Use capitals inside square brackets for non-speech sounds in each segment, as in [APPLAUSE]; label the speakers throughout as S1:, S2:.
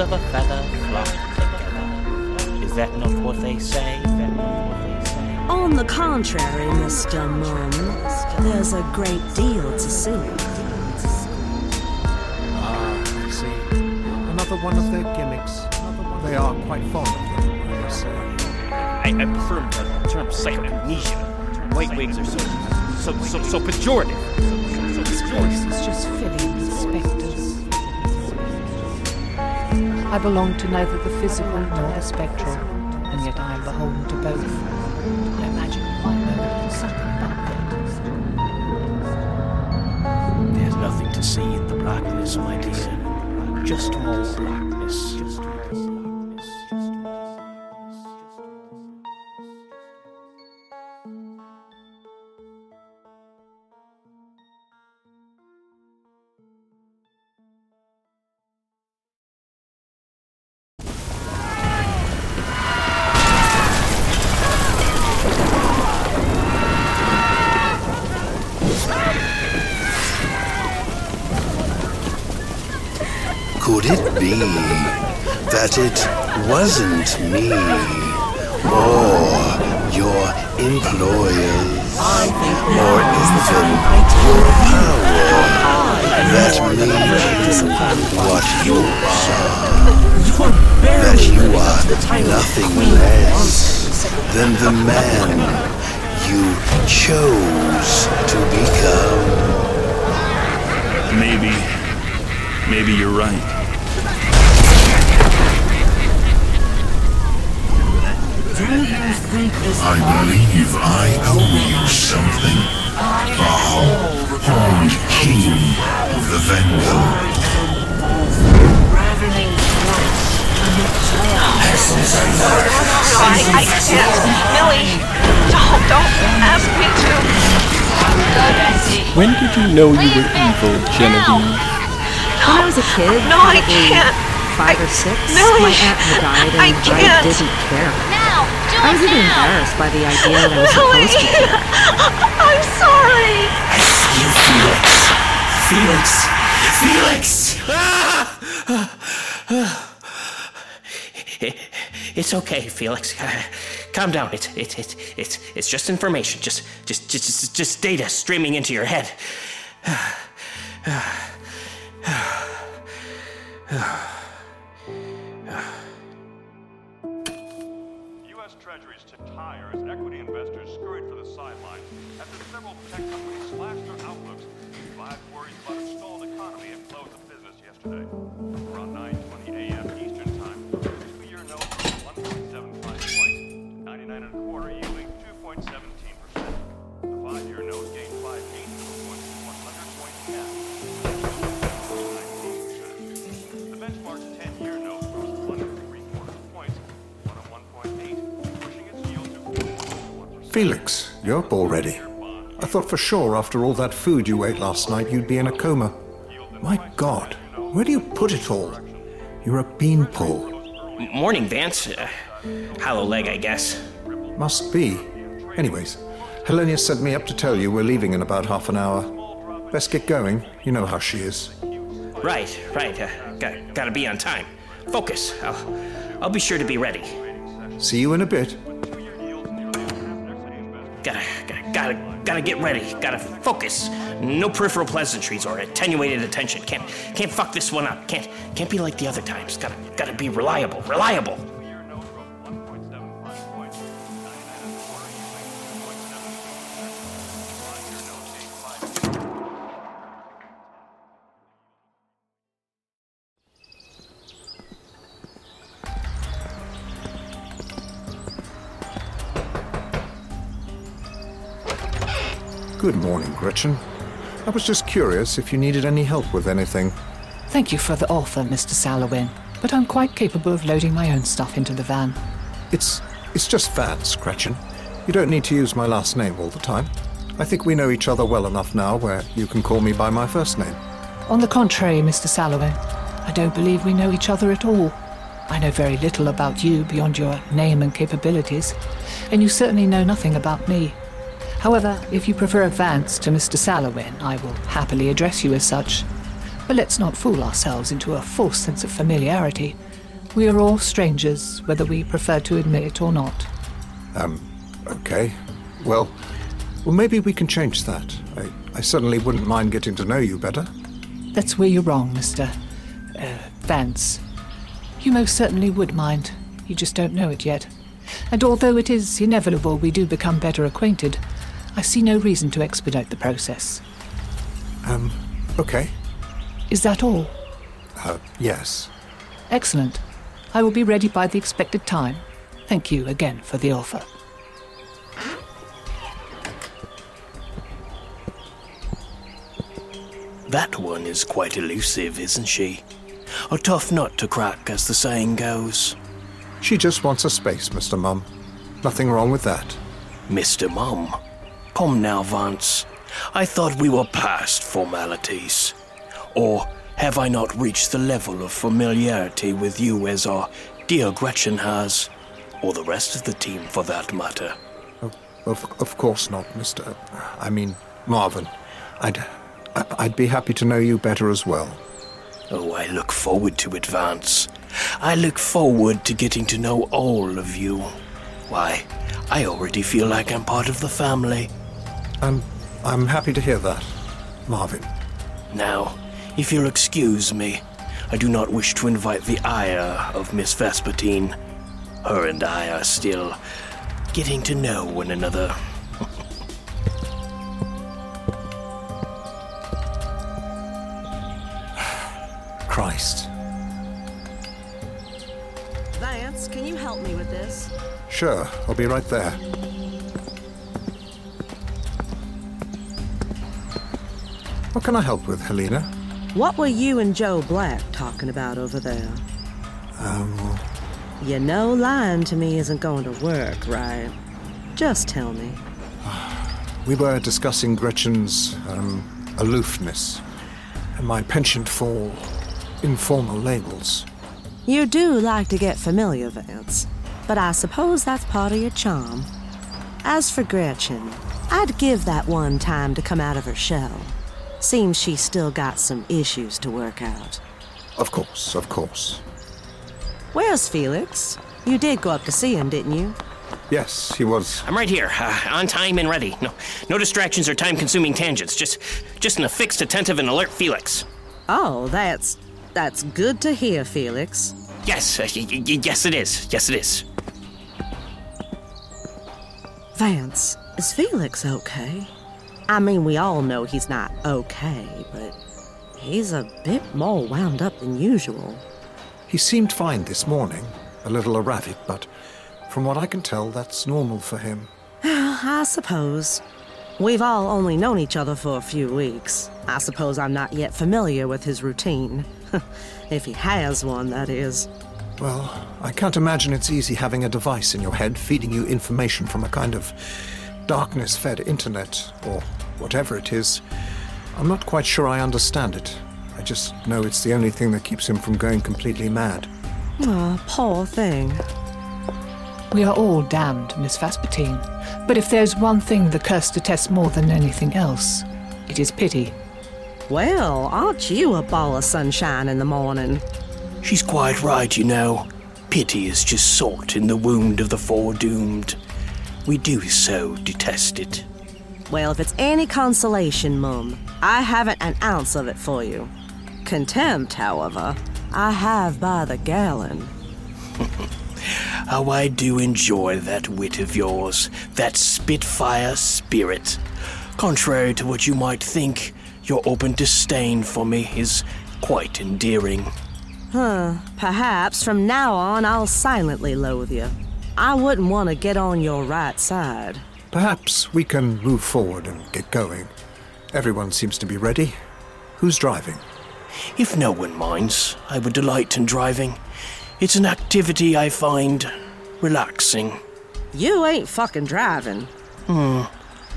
S1: Of a feather flock together. Is that not what they say?
S2: On the contrary, Mr. Mum, there's a great deal to see.
S3: Ah, I see. Another one of their gimmicks. They are quite fond of them, I must say.
S1: I, I prefer the term psychomnesia. White wings are so so so, so pejorative. So, so
S4: This place is just filling I belong to neither the physical nor the spectral, and yet I am beholden to both. I imagine a little something about that.
S1: There's nothing to see in the blackness, my dear. Just more blackness.
S5: That it wasn't me or your employers or even your power that made you what you are? That you are nothing less than the man you chose to become.
S6: Maybe. Maybe you're right.
S7: I believe I owe you something. The horned king of the Vendor.
S8: I, I can't. Millie, don't, don't ask me to.
S9: When did you know you were evil, Genevieve?
S10: When I was a kid,
S8: No, I can't.
S10: five or six,
S8: Millie,
S10: my aunt had died and
S8: I can't.
S10: didn't care. I was even embarrassed by the idea that I was supposed to
S8: Millie. I'm sorry.
S5: I see You Felix! Felix! Felix!
S9: It's okay, Felix. Calm down. It's it's it's it's it's just information. Just just just just, just data streaming into your head.
S11: As equity investors scurried for the sidelines after several tech companies slashed their outlooks, revived worries about a stalled economy and close of business yesterday.
S3: Felix, you're up already. I thought for sure after all that food you ate last night you'd be in a coma. My God, where do you put it all? You're a beanpole.
S9: Morning, Vance. Uh, hollow leg, I guess.
S3: Must be. Anyways, Helena sent me up to tell you we're leaving in about half an hour. Best get going. You know how she is.
S9: Right, right. Uh, got, gotta be on time. Focus. I'll, I'll be sure to be ready.
S3: See you in a bit.
S9: Gotta, gotta, get ready. Gotta focus. No peripheral pleasantries or attenuated attention. Can't, can't fuck this one up. Can't, can't be like the other times. Gotta, gotta be reliable. Reliable.
S3: Good morning, Gretchen. I was just curious if you needed any help with anything.
S4: Thank you for the offer, Mr. Sallowynn, but I'm quite capable of loading my own stuff into the van.
S3: It's it's just Vance, Gretchen. You don't need to use my last name all the time. I think we know each other well enough now where you can call me by my first name.
S4: On the contrary, Mr. Sallowynn, I don't believe we know each other at all. I know very little about you beyond your name and capabilities, and you certainly know nothing about me. However, if you prefer Vance to Mr. Sallowynn, I will happily address you as such. But let's not fool ourselves into a false sense of familiarity. We are all strangers, whether we prefer to admit it or not.
S3: Um, okay. Well, well, maybe we can change that. I, I certainly wouldn't mind getting to know you better.
S4: That's where you're wrong, Mr. Uh, Vance. You most certainly would mind. You just don't know it yet. And although it is inevitable we do become better acquainted, I see no reason to expedite the process.
S3: Um, okay.
S4: Is that all?
S3: Uh, yes.
S4: Excellent. I will be ready by the expected time. Thank you again for the offer.
S9: That one is quite elusive, isn't she? A tough nut to crack, as the saying goes.
S3: She just wants a space, Mr. Mum. Nothing wrong with that.
S9: Mr. Mum. Come now, Vance. I thought we were past formalities. Or have I not reached the level of familiarity with you as our dear Gretchen has? Or the rest of the team, for that matter?
S3: Of, of course not, Mr. I mean, Marvin. I'd, I'd be happy to know you better as well.
S9: Oh, I look forward to it, Vance. I look forward to getting to know all of you. Why, I already feel like I'm part of the family.
S3: I'm, I'm happy to hear that, Marvin.
S9: Now, if you'll excuse me, I do not wish to invite the ire of Miss Vespertine. Her and I are still getting to know one another. [SIGHS] Christ. Vance, can you help me with this?
S3: Sure, I'll be right there. What can I help with, Helena?
S2: What were you and Joe Black talking about over there?
S3: Um,
S2: You know, lying to me isn't going to work, right? Just tell me. [SIGHS]
S3: we were discussing Gretchen's um, aloofness and my penchant for informal labels.
S2: You do like to get familiar, Vance, but I suppose that's part of your charm. As for Gretchen, I'd give that one time to come out of her shell. Seems she's still got some issues to work out.
S3: Of course, of course.
S2: Where's Felix? You did go up to see him, didn't you?
S3: Yes, he was.
S9: I'm right here, uh, on time and ready. No, no distractions or time-consuming tangents. Just, just an affixed, attentive, and alert Felix.
S2: Oh, that's that's good to hear, Felix.
S9: Yes, uh, y- y- yes, it is. Yes, it is.
S2: Vance, is Felix okay? I mean, we all know he's not okay, but he's a bit more wound up than usual.
S3: He seemed fine this morning, a little erratic, but from what I can tell, that's normal for him. [SIGHS]
S2: I suppose. We've all only known each other for a few weeks. I suppose I'm not yet familiar with his routine. [LAUGHS] if he has one, that is.
S3: Well, I can't imagine it's easy having a device in your head feeding you information from a kind of darkness fed internet, or whatever it is. I'm not quite sure I understand it. I just know it's the only thing that keeps him from going completely mad.
S2: Oh, poor thing.
S4: We are all damned, Miss Vespertine. But if there's one thing the curse detests more than anything else, it is pity.
S2: Well, aren't you a ball of sunshine in the morning?
S9: She's quite right, you know. Pity is just salt in the wound of the foredoomed. We do so detest it.
S2: Well, if it's any consolation, Mum, I haven't an ounce of it for you. Contempt, however, I have by the gallon.
S9: How [LAUGHS] oh, I do enjoy that wit of yours, that spitfire spirit. Contrary to what you might think, your open disdain for me is quite endearing.
S2: Huh. Perhaps from now on I'll silently loathe you. I wouldn't want to get on your right side.
S3: Perhaps we can move forward and get going. Everyone seems to be ready. Who's driving?
S9: If no one minds, I would delight in driving. It's an activity I find relaxing.
S2: You ain't fucking driving.
S9: Hmm.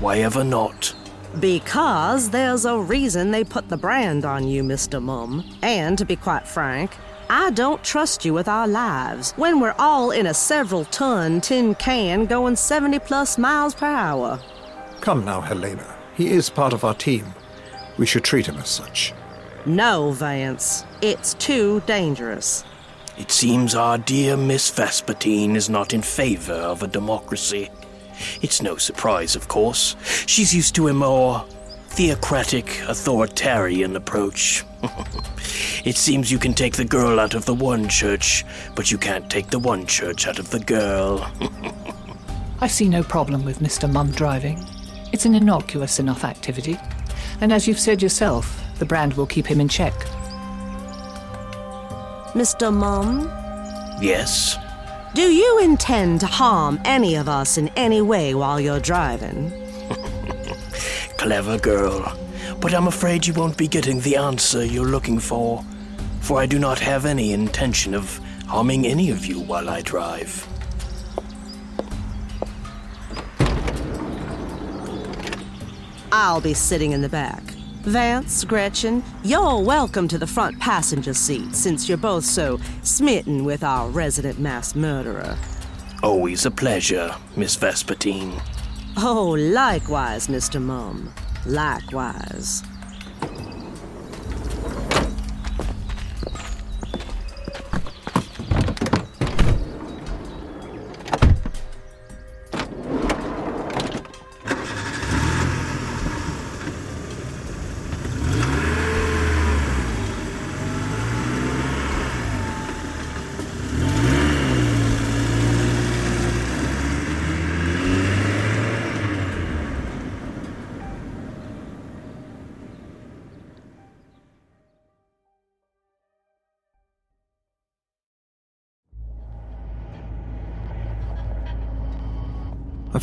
S9: Why ever not?
S2: Because there's a reason they put the brand on you, Mr. Mum. And to be quite frank, I don't trust you with our lives when we're all in a several ton tin can going 70 plus miles per hour.
S3: Come now, Helena. He is part of our team. We should treat him as such.
S2: No, Vance. It's too dangerous.
S9: It seems our dear Miss Vespertine is not in favor of a democracy. It's no surprise, of course. She's used to a more theocratic, authoritarian approach. [LAUGHS] it seems you can take the girl out of the one church, but you can't take the one church out of the girl. [LAUGHS]
S4: I see no problem with Mr. Mum driving. It's an innocuous enough activity. And as you've said yourself, the brand will keep him in check.
S2: Mr. Mum,
S9: yes?
S2: do you intend to harm any of us in any way while you're driving? [LAUGHS]
S9: Clever girl. But I'm afraid you won't be getting the answer you're looking for, for I do not have any intention of harming any of you while I drive.
S2: I'll be sitting in the back. Vance, Gretchen, you're welcome to the front passenger seat since you're both so smitten with our resident mass murderer.
S9: Always a pleasure, Miss Vespertine.
S2: Oh, likewise, Mr. Mum. Likewise.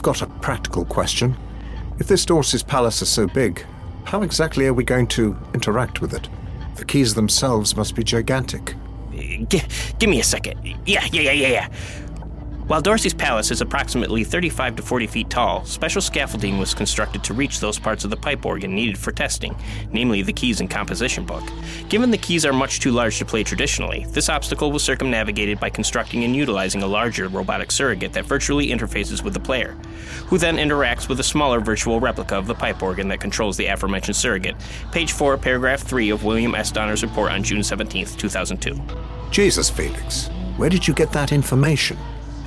S3: I've got a practical question. If this Dorsey's palace is so big, how exactly are we going to interact with it? The keys themselves must be gigantic.
S9: G- give me a second. Yeah, yeah, yeah, yeah, yeah. While Dorsey's palace is approximately 35 to 40 feet tall, special scaffolding was constructed to reach those parts of the pipe organ needed for testing, namely the keys and composition book. Given the keys are much too large to play traditionally, this obstacle was circumnavigated by constructing and utilizing a larger robotic surrogate that virtually interfaces with the player, who then interacts with a smaller virtual replica of the pipe organ that controls the aforementioned surrogate. Page 4, paragraph 3 of William S. Donner's report on June 17, 2002.
S3: Jesus, Felix, where did you get that information?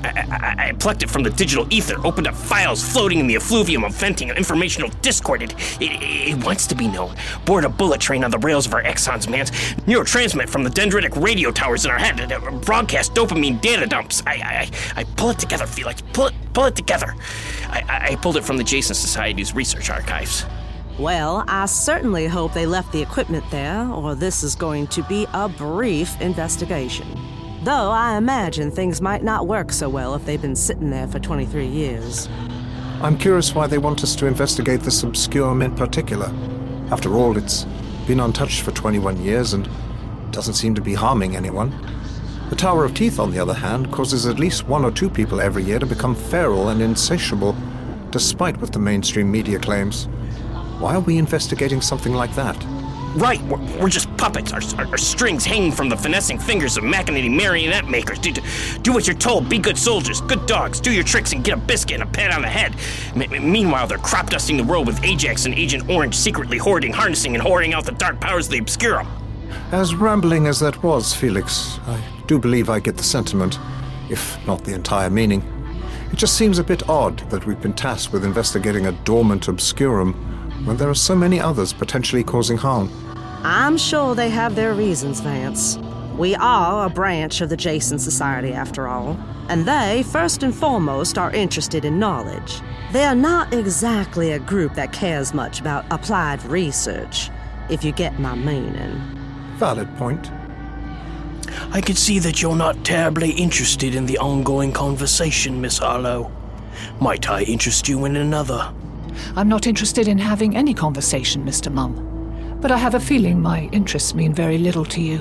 S9: I, I, I, plucked it from the digital ether, opened up files floating in the effluvium of venting, informational discord. It, it, it, wants to be known. Board a bullet train on the rails of our axons, man. Neurotransmit from the dendritic radio towers in our head. Uh, broadcast dopamine data dumps. I, I, I pull it together, Felix. Pull it, pull it together. I, I pulled it from the Jason Society's research archives.
S2: Well, I certainly hope they left the equipment there, or this is going to be a brief investigation. Though I imagine things might not work so well if they've been sitting there for 23 years.
S3: I'm curious why they want us to investigate this obscure in particular. After all, it's been untouched for 21 years and doesn't seem to be harming anyone. The Tower of Teeth, on the other hand, causes at least one or two people every year to become feral and insatiable, despite what the mainstream media claims. Why are we investigating something like that?
S9: Right, we're, we're just puppets, our, our, our, strings hanging from the finessing fingers of machinating marionette makers. Do, do what you're told, be good soldiers, good dogs, do your tricks and get a biscuit and a pat on the head. M- meanwhile, they're crop dusting the world with Ajax and Agent Orange secretly hoarding, harnessing, and hoarding out the dark powers of the Obscurum.
S3: As rambling as that was, Felix, I do believe I get the sentiment, if not the entire meaning. It just seems a bit odd that we've been tasked with investigating a dormant Obscurum when there are so many others potentially causing harm.
S2: I'm sure they have their reasons, Vance. We are a branch of the Jason Society, after all, and they, first and foremost, are interested in knowledge. They're not exactly a group that cares much about applied research, if you get my meaning.
S3: Valid point.
S9: I can see that you're not terribly interested in the ongoing conversation, Miss Harlowe. Might I interest you in another?
S4: I'm not interested in having any conversation, Mr. Mum but I have a feeling my interests mean very little to you.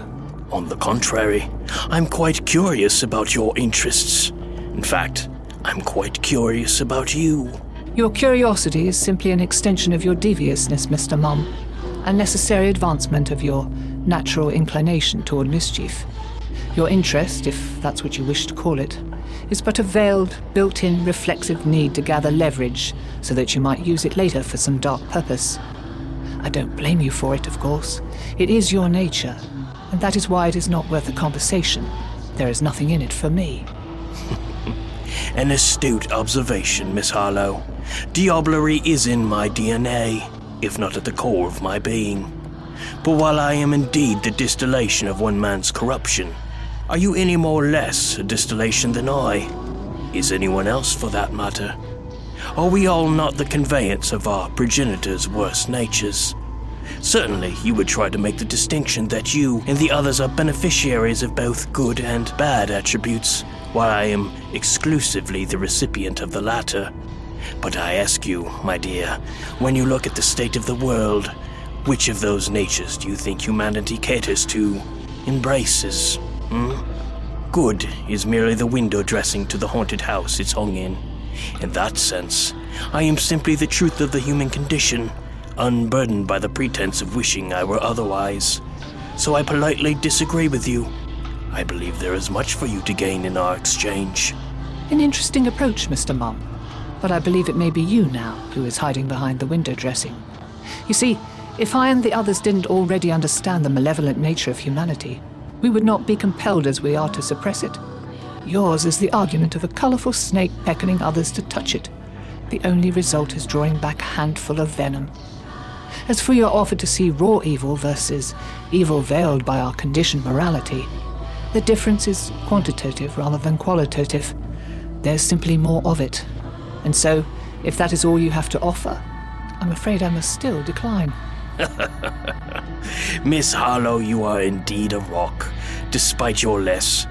S9: On the contrary, I'm quite curious about your interests. In fact, I'm quite curious about you.
S4: Your curiosity is simply an extension of your deviousness, Mr. Mum, a necessary advancement of your natural inclination toward mischief. Your interest, if that's what you wish to call it, is but a veiled, built in, reflexive need to gather leverage so that you might use it later for some dark purpose. I don't blame you for it, of course. It is your nature, and that is why it is not worth a conversation. There is nothing in it for me. [LAUGHS]
S9: An astute observation, Miss Harlowe. Diablerie is in my DNA, if not at the core of my being. But while I am indeed the distillation of one man's corruption, are you any more or less a distillation than I? Is anyone else, for that matter? Are we all not the conveyance of our progenitors' worst natures? Certainly, you would try to make the distinction that you and the others are beneficiaries of both good and bad attributes, while I am exclusively the recipient of the latter. But I ask you, my dear, when you look at the state of the world, which of those natures do you think humanity caters to, embraces? Hmm? Good is merely the window dressing to the haunted house it's hung in. In that sense, I am simply the truth of the human condition, unburdened by the pretense of wishing I were otherwise. So I politely disagree with you. I believe there is much for you to gain in our exchange.
S4: An interesting approach, Mr. Mum. But I believe it may be you now who is hiding behind the window dressing. You see, if I and the others didn't already understand the malevolent nature of humanity, we would not be compelled as we are to suppress it. Yours is the argument of a colourful snake beckoning others to touch it. The only result is drawing back a handful of venom. As for your offer to see raw evil versus evil veiled by our conditioned morality, the difference is quantitative rather than qualitative. There's simply more of it. And so, if that is all you have to offer, I'm afraid I must still decline. [LAUGHS]
S9: Miss Harlowe, you are indeed a rock, despite your less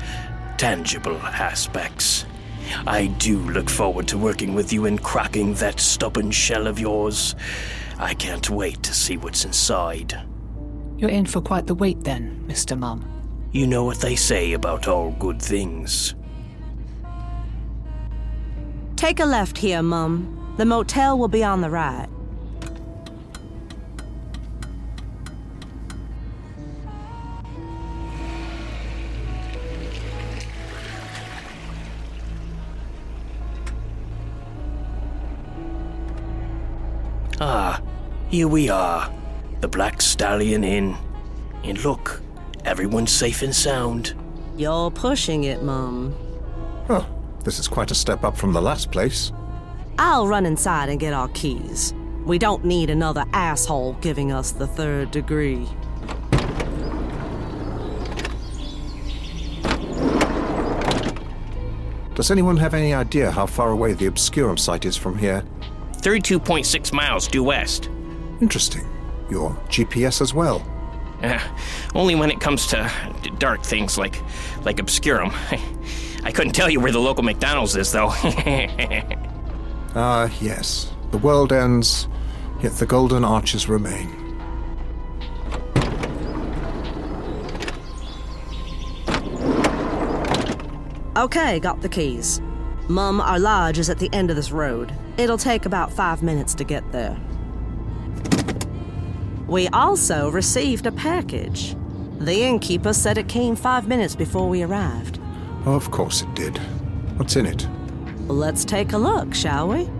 S9: tangible aspects. I do look forward to working with you in cracking that stubborn shell of yours. I can't wait to see what's inside.
S4: You're in for quite the wait then, Mr. Mum.
S9: You know what they say about all good things.
S2: Take a left here, Mum. The motel will be on the right.
S9: Here we are. The Black Stallion Inn. And look, everyone's safe and sound.
S2: You're pushing it, Mum.
S3: Oh, this is quite a step up from the last place.
S2: I'll run inside and get our keys. We don't need another asshole giving us the third degree.
S3: Does anyone have any idea how far away the Obscurum site is from here?
S9: 32.6 miles due west.
S3: Interesting. Your GPS as well.
S9: Uh, only when it comes to dark things like like Obscurum. [LAUGHS] I couldn't tell you where the local McDonald's is, though. [LAUGHS]
S3: Ah, yes. The world ends, yet the golden arches remain.
S2: Okay, got the keys. Mum, our lodge is at the end of this road. It'll take about five minutes to get there. We also received a package. The innkeeper said it came five minutes before we arrived.
S3: Of course it did. What's in it?
S2: Let's take a look, shall we?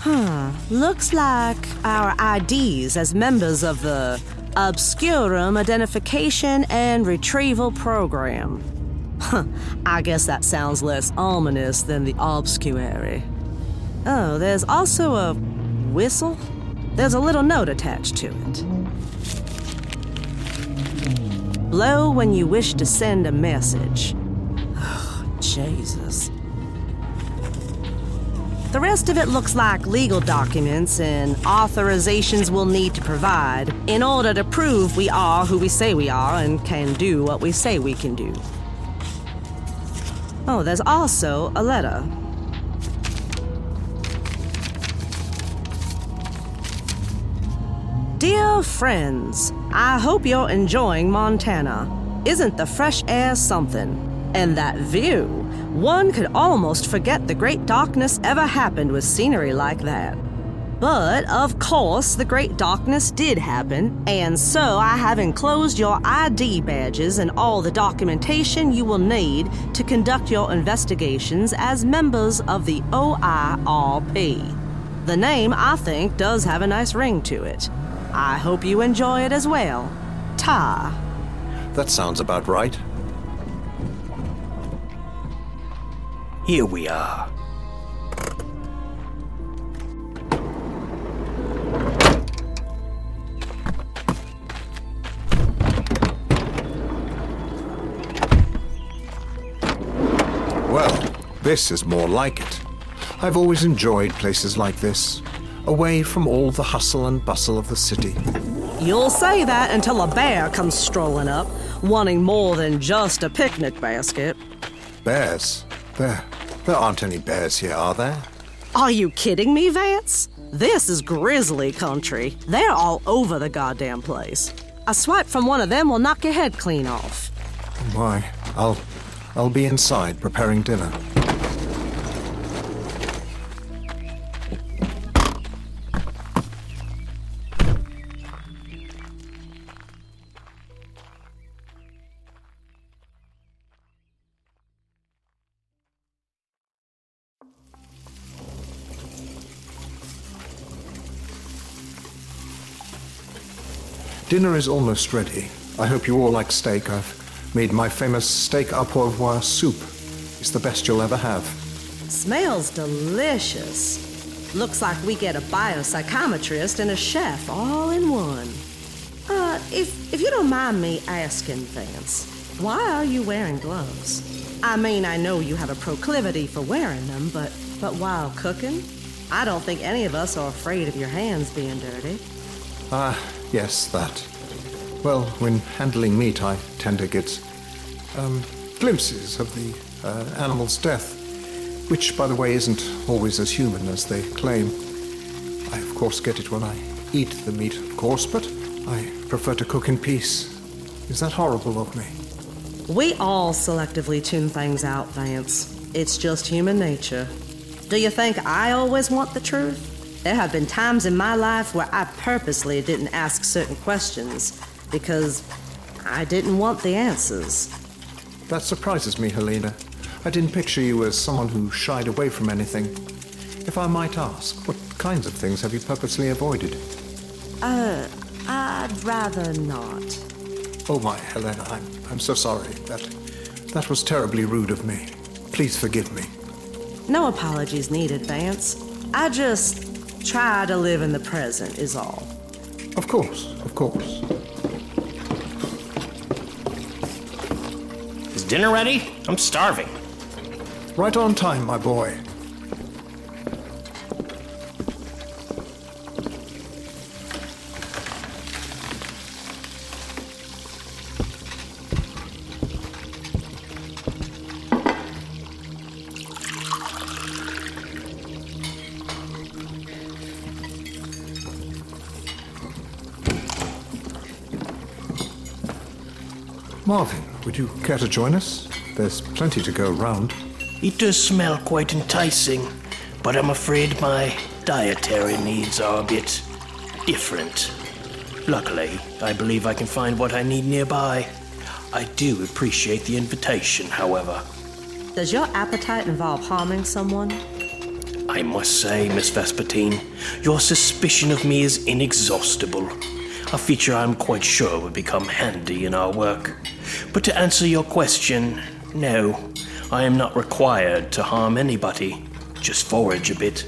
S2: Huh. Looks like our IDs as members of the Obscurum Identification and Retrieval Program. Huh, I guess that sounds less ominous than the obscuary. Oh, there's also a whistle? There's a little note attached to it. Blow when you wish to send a message. Oh, [SIGHS] Jesus. The rest of it looks like legal documents and authorizations we'll need to provide in order to prove we are who we say we are and can do what we say we can do. Oh, there's also a letter. Dear friends, I hope you're enjoying Montana. Isn't the fresh air something? And that view, one could almost forget the great darkness ever happened with scenery like that. But, of course, the great darkness did happen, and so I have enclosed your ID badges and all the documentation you will need to conduct your investigations as members of the OIRP. The name, I think, does have a nice ring to it. I hope you enjoy it as well. Ta.
S3: That sounds about right.
S9: Here we are.
S3: Well, this is more like it. I've always enjoyed places like this, away from all the hustle and bustle of the city.
S2: You'll say that until a bear comes strolling up, wanting more than just a picnic basket.
S3: Bears? There, there aren't any bears here, are there?
S2: Are you kidding me, Vance? This is grizzly country. They're all over the goddamn place. A swipe from one of them will knock your head clean off.
S3: Why, I'll, I'll be inside preparing dinner. Dinner is almost ready. I hope you all like steak. I've made my famous steak au poivre soup. It's the best you'll ever have.
S2: Smells delicious. Looks like we get a biopsychometrist and a chef all in one. Uh, if, if you don't mind me asking, Vance, why are you wearing gloves? I mean, I know you have a proclivity for wearing them, but, but while cooking? I don't think any of us are afraid of your hands being dirty.
S3: Ah, yes, that. Well, when handling meat, I tend to get um, glimpses of the uh, animal's death, which, by the way, isn't always as human as they claim. I, of course, get it when I eat the meat, of course, but I prefer to cook in peace. Is that horrible of me?
S2: We all selectively tune things out, Vance. It's just human nature. Do you think I always want the truth? There have been times in my life where I purposely didn't ask certain questions because I didn't want the answers.
S3: That surprises me, Helena. I didn't picture you as someone who shied away from anything. If I might ask, what kinds of things have you purposely avoided?
S2: Uh, I'd rather not.
S3: Oh my, Helena, I'm, I'm so sorry. That, that was terribly rude of me. Please forgive me.
S2: No apologies needed, Vance. I just try to live in the present, is all.
S3: Of course, of course.
S9: Is dinner ready? I'm starving.
S3: Right on time, my boy. Marvin, would you care to join us? There's plenty to go round.
S9: It does smell quite enticing, but I'm afraid my dietary needs are a bit different. Luckily, I believe I can find what I need nearby. I do appreciate the invitation, however.
S2: Does your appetite involve harming someone?
S9: I must say, Miss Vespertine, your suspicion of me is inexhaustible. A feature I'm quite sure would become handy in our work. But to answer your question, no, I am not required to harm anybody. Just forage a bit.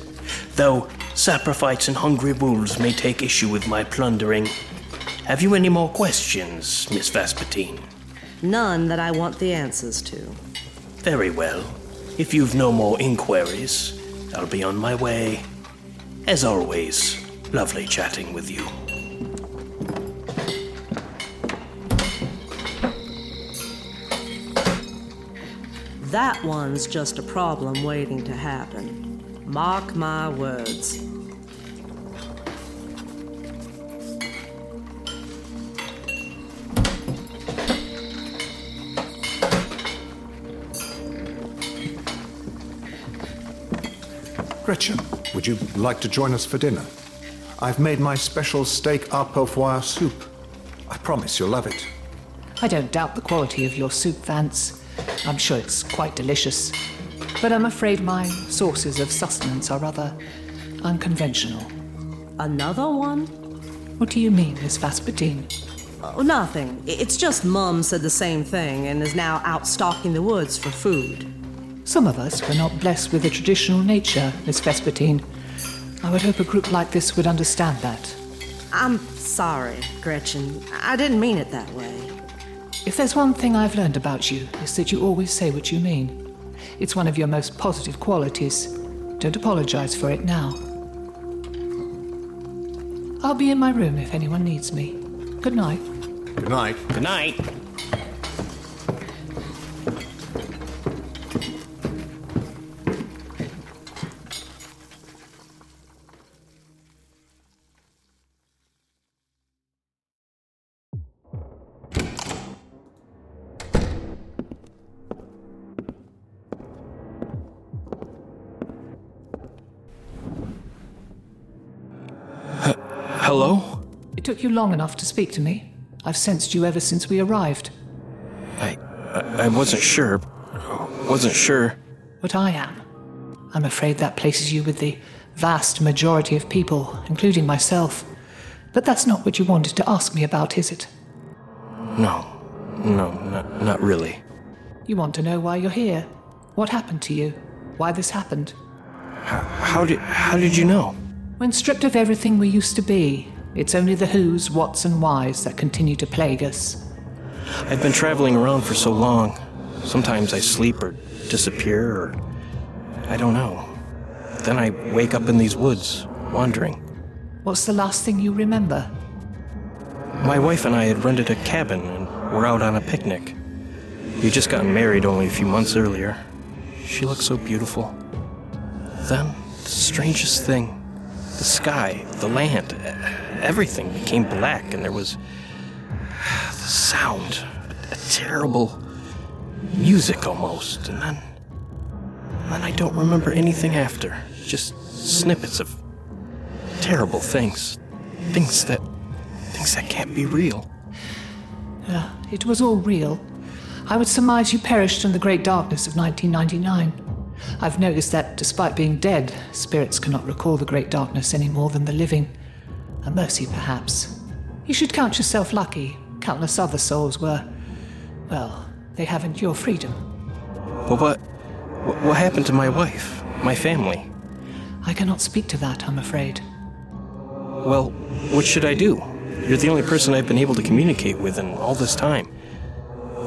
S9: Though saprophytes and hungry wolves may take issue with my plundering. Have you any more questions, Miss Vespertine?
S2: None that I want the answers to.
S9: Very well. If you've no more inquiries, I'll be on my way. As always, lovely chatting with you.
S2: That one's just a problem waiting to happen. Mark my words.
S3: Gretchen, would you like to join us for dinner? I've made my special steak au poivre soup. I promise you'll love it.
S4: I don't doubt the quality of your soup, Vance. I'm sure it's quite delicious. But I'm afraid my sources of sustenance are rather unconventional.
S2: Another one?
S4: What do you mean, Miss Vespertine?
S2: Oh, nothing. It's just Mum said the same thing and is now out stalking the woods for food.
S4: Some of us were not blessed with a traditional nature, Miss Vespertine. I would hope a group like this would understand that.
S2: I'm sorry, Gretchen. I didn't mean it that way.
S4: If there's one thing I've learned about you, it's that you always say what you mean. It's one of your most positive qualities. Don't apologize for it now. I'll be in my room if anyone needs me. Good night.
S3: Good night.
S9: Good night. Hello?
S4: It took you long enough to speak to me. I've sensed you ever since we arrived.
S9: I, I, wasn't sure. Wasn't sure.
S4: But I am. I'm afraid that places you with the vast majority of people, including myself. But that's not what you wanted to ask me about, is it?
S9: No, no, not, not really.
S4: You want to know why you're here? What happened to you? Why this happened?
S9: How, how did how did you know?
S4: When stripped of everything we used to be, it's only the who's, what's, and why's that continue to plague us.
S9: I've been traveling around for so long. Sometimes I sleep or disappear, or I don't know. then I wake up in these woods, wandering.
S4: What's the last thing you remember?
S9: My wife and I had rented a cabin and were out on a picnic. We'd just gotten married only a few months earlier. She looked so beautiful. Then, the strangest thing the sky, the land, everything became black, and there was the sound, a terrible music almost, and then. And then I don't remember anything after. Just snippets of terrible things. Things that. things that can't be real.
S4: Uh, it was all real. I would surmise you perished in the great darkness of 1999. I've noticed that despite being dead, spirits cannot recall the great darkness any more than the living. A mercy, perhaps. You should count yourself lucky. Countless other souls were. well, they haven't your freedom.
S9: But what. what happened to my wife? My family?
S4: I cannot speak to that, I'm afraid.
S9: Well, what should I do? You're the only person I've been able to communicate with in all this time.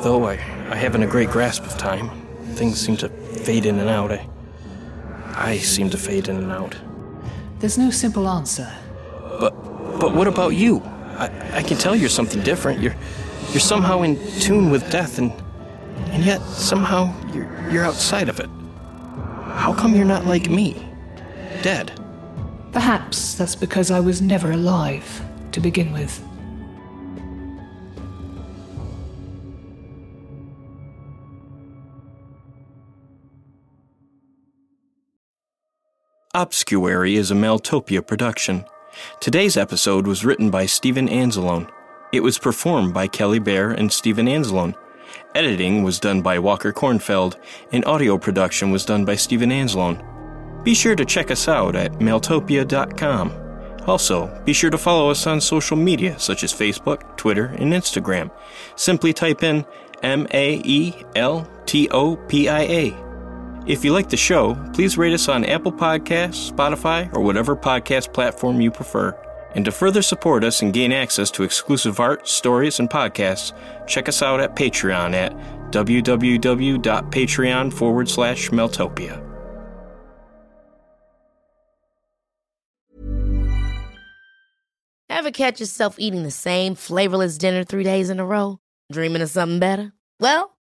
S9: Though I, I haven't a great grasp of time, things seem to fade in and out. I, I seem to fade in and out.
S4: There's no simple answer.
S9: But but what about you? I, I can tell you're something different. You're you're somehow in tune with death and and yet somehow you're you're outside of it. How come you're not like me? Dead.
S4: Perhaps that's because I was never alive to begin with.
S9: Obscuary is a Maeltopia production. Today's episode was written by Steven Anzalone. It was performed by Kelly Bair and Steven Anzalone. Editing was done by Walker Kornfeld, and audio production was done by Steven Anzalone. Be sure to check us out at maeltopia.com. Also, be sure to follow us on social media such as Facebook, Twitter, and Instagram. Simply type in M A E L T O P I A. If you like the show, please rate us on Apple Podcasts, Spotify, or whatever podcast platform you prefer. And to further support us and gain access to exclusive art, stories, and podcasts, check us out at Patreon at www.patreon forward slash Maeltopia.
S12: Ever catch yourself eating the same flavorless dinner three days in a row? Dreaming of something better? Well,